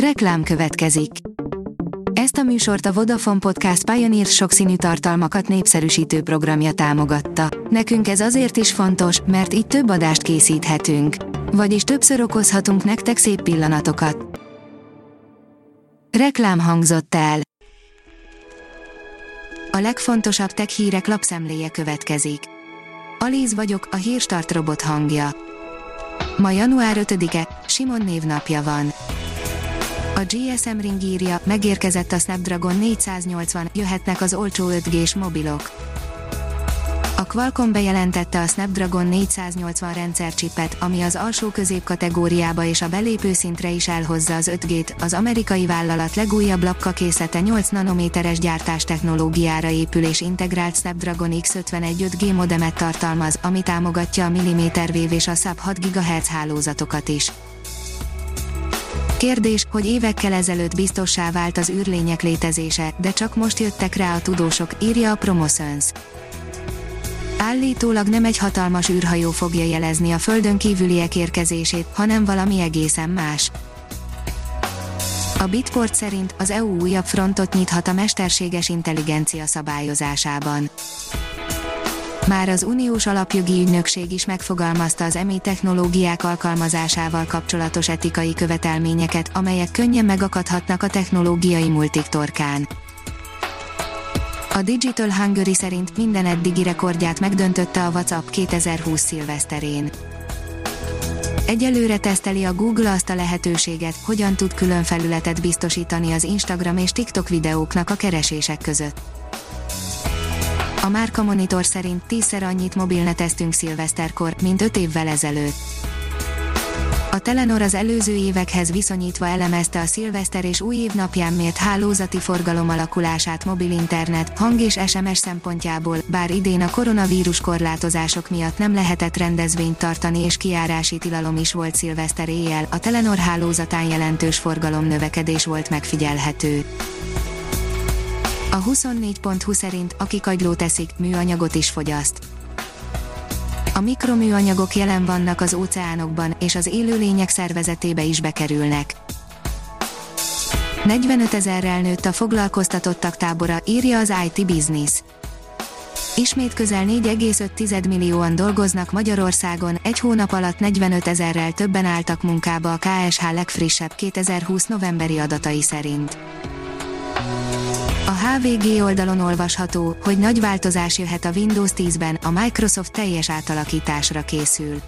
Reklám következik. Ezt a műsort a Vodafone Podcast Pioneer sokszínű tartalmakat népszerűsítő programja támogatta. Nekünk ez azért is fontos, mert így több adást készíthetünk. Vagyis többször okozhatunk nektek szép pillanatokat. Reklám hangzott el. A legfontosabb tech hírek lapszemléje következik. Alíz vagyok, a hírstart robot hangja. Ma január 5-e, Simon névnapja van. A GSM Ring írja, megérkezett a Snapdragon 480, jöhetnek az olcsó 5G-s mobilok. A Qualcomm bejelentette a Snapdragon 480 rendszercsipet, ami az alsó középkategóriába és a belépő szintre is elhozza az 5G-t. Az amerikai vállalat legújabb lapkakészlete 8 nanométeres gyártás technológiára épül és integrált Snapdragon X51 5G modemet tartalmaz, ami támogatja a milliméter és a sub 6 GHz hálózatokat is. Kérdés, hogy évekkel ezelőtt biztossá vált az űrlények létezése, de csak most jöttek rá a tudósok, írja a Promotions. Állítólag nem egy hatalmas űrhajó fogja jelezni a Földön kívüliek érkezését, hanem valami egészen más. A Bitport szerint az EU újabb frontot nyithat a mesterséges intelligencia szabályozásában. Már az uniós alapjogi ügynökség is megfogalmazta az EMI technológiák alkalmazásával kapcsolatos etikai követelményeket, amelyek könnyen megakadhatnak a technológiai multik. A Digital Hungary szerint minden eddigi rekordját megdöntötte a WhatsApp 2020 szilveszterén. Egyelőre teszteli a Google azt a lehetőséget, hogyan tud külön felületet biztosítani az Instagram és TikTok videóknak a keresések között. A Márka Monitor szerint tízszer annyit mobilneteztünk szilveszterkor, mint öt évvel ezelőtt. A Telenor az előző évekhez viszonyítva elemezte a szilveszter és új év napján mért hálózati forgalom alakulását mobil internet, hang és SMS szempontjából, bár idén a koronavírus korlátozások miatt nem lehetett rendezvényt tartani és kiárási tilalom is volt szilveszter éjjel, a Telenor hálózatán jelentős forgalom növekedés volt megfigyelhető. A 24.20 szerint, aki kagylót eszik, műanyagot is fogyaszt. A mikroműanyagok jelen vannak az óceánokban, és az élőlények szervezetébe is bekerülnek. 45 ezerrel nőtt a foglalkoztatottak tábora, írja az IT Business. Ismét közel 4,5 millióan dolgoznak Magyarországon, egy hónap alatt 45 ezerrel többen álltak munkába a KSH legfrissebb 2020 novemberi adatai szerint. HVG oldalon olvasható, hogy nagy változás jöhet a Windows 10-ben, a Microsoft teljes átalakításra készül.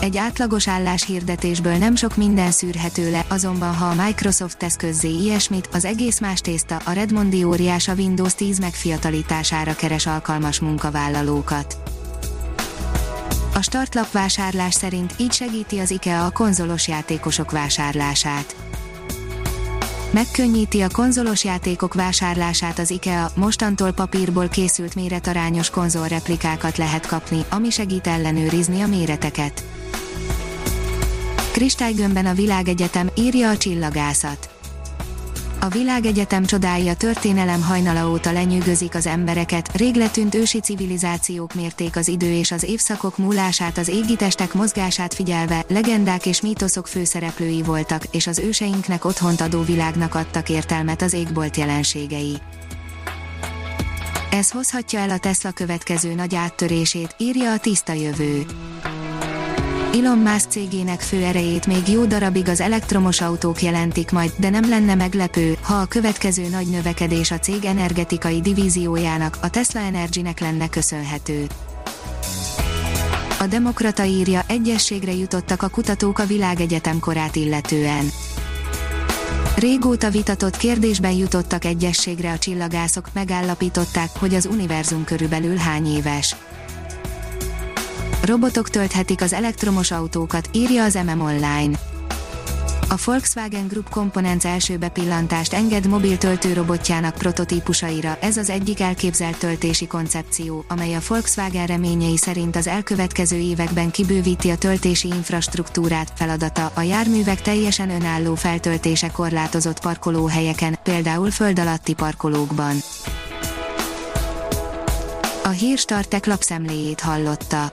Egy átlagos álláshirdetésből nem sok minden szűrhető le, azonban ha a Microsoft tesz közzé ilyesmit, az egész más tészta, a Redmondi óriás a Windows 10 megfiatalítására keres alkalmas munkavállalókat. A startlap vásárlás szerint így segíti az IKEA a konzolos játékosok vásárlását Megkönnyíti a konzolos játékok vásárlását az IKEA, mostantól papírból készült méretarányos konzolreplikákat lehet kapni, ami segít ellenőrizni a méreteket. Kristálygömbben a világegyetem, írja a csillagászat. A világegyetem csodálja történelem hajnala óta lenyűgözik az embereket, rég letűnt ősi civilizációk mérték az idő és az évszakok múlását az égitestek mozgását figyelve, legendák és mítoszok főszereplői voltak, és az őseinknek otthont adó világnak adtak értelmet az égbolt jelenségei. Ez hozhatja el a Tesla következő nagy áttörését, írja a tiszta jövő. Elon Musk cégének fő erejét még jó darabig az elektromos autók jelentik majd, de nem lenne meglepő, ha a következő nagy növekedés a cég energetikai divíziójának, a Tesla Energy-nek lenne köszönhető. A Demokrata írja, egyességre jutottak a kutatók a világegyetem korát illetően. Régóta vitatott kérdésben jutottak egyességre a csillagászok, megállapították, hogy az univerzum körülbelül hány éves. Robotok tölthetik az elektromos autókat, írja az MM Online. A Volkswagen Group Components első bepillantást enged mobil töltőrobotjának prototípusaira, ez az egyik elképzelt töltési koncepció, amely a Volkswagen reményei szerint az elkövetkező években kibővíti a töltési infrastruktúrát, feladata a járművek teljesen önálló feltöltése korlátozott parkolóhelyeken, például föld alatti parkolókban. A hírstartek lapszemléjét hallotta.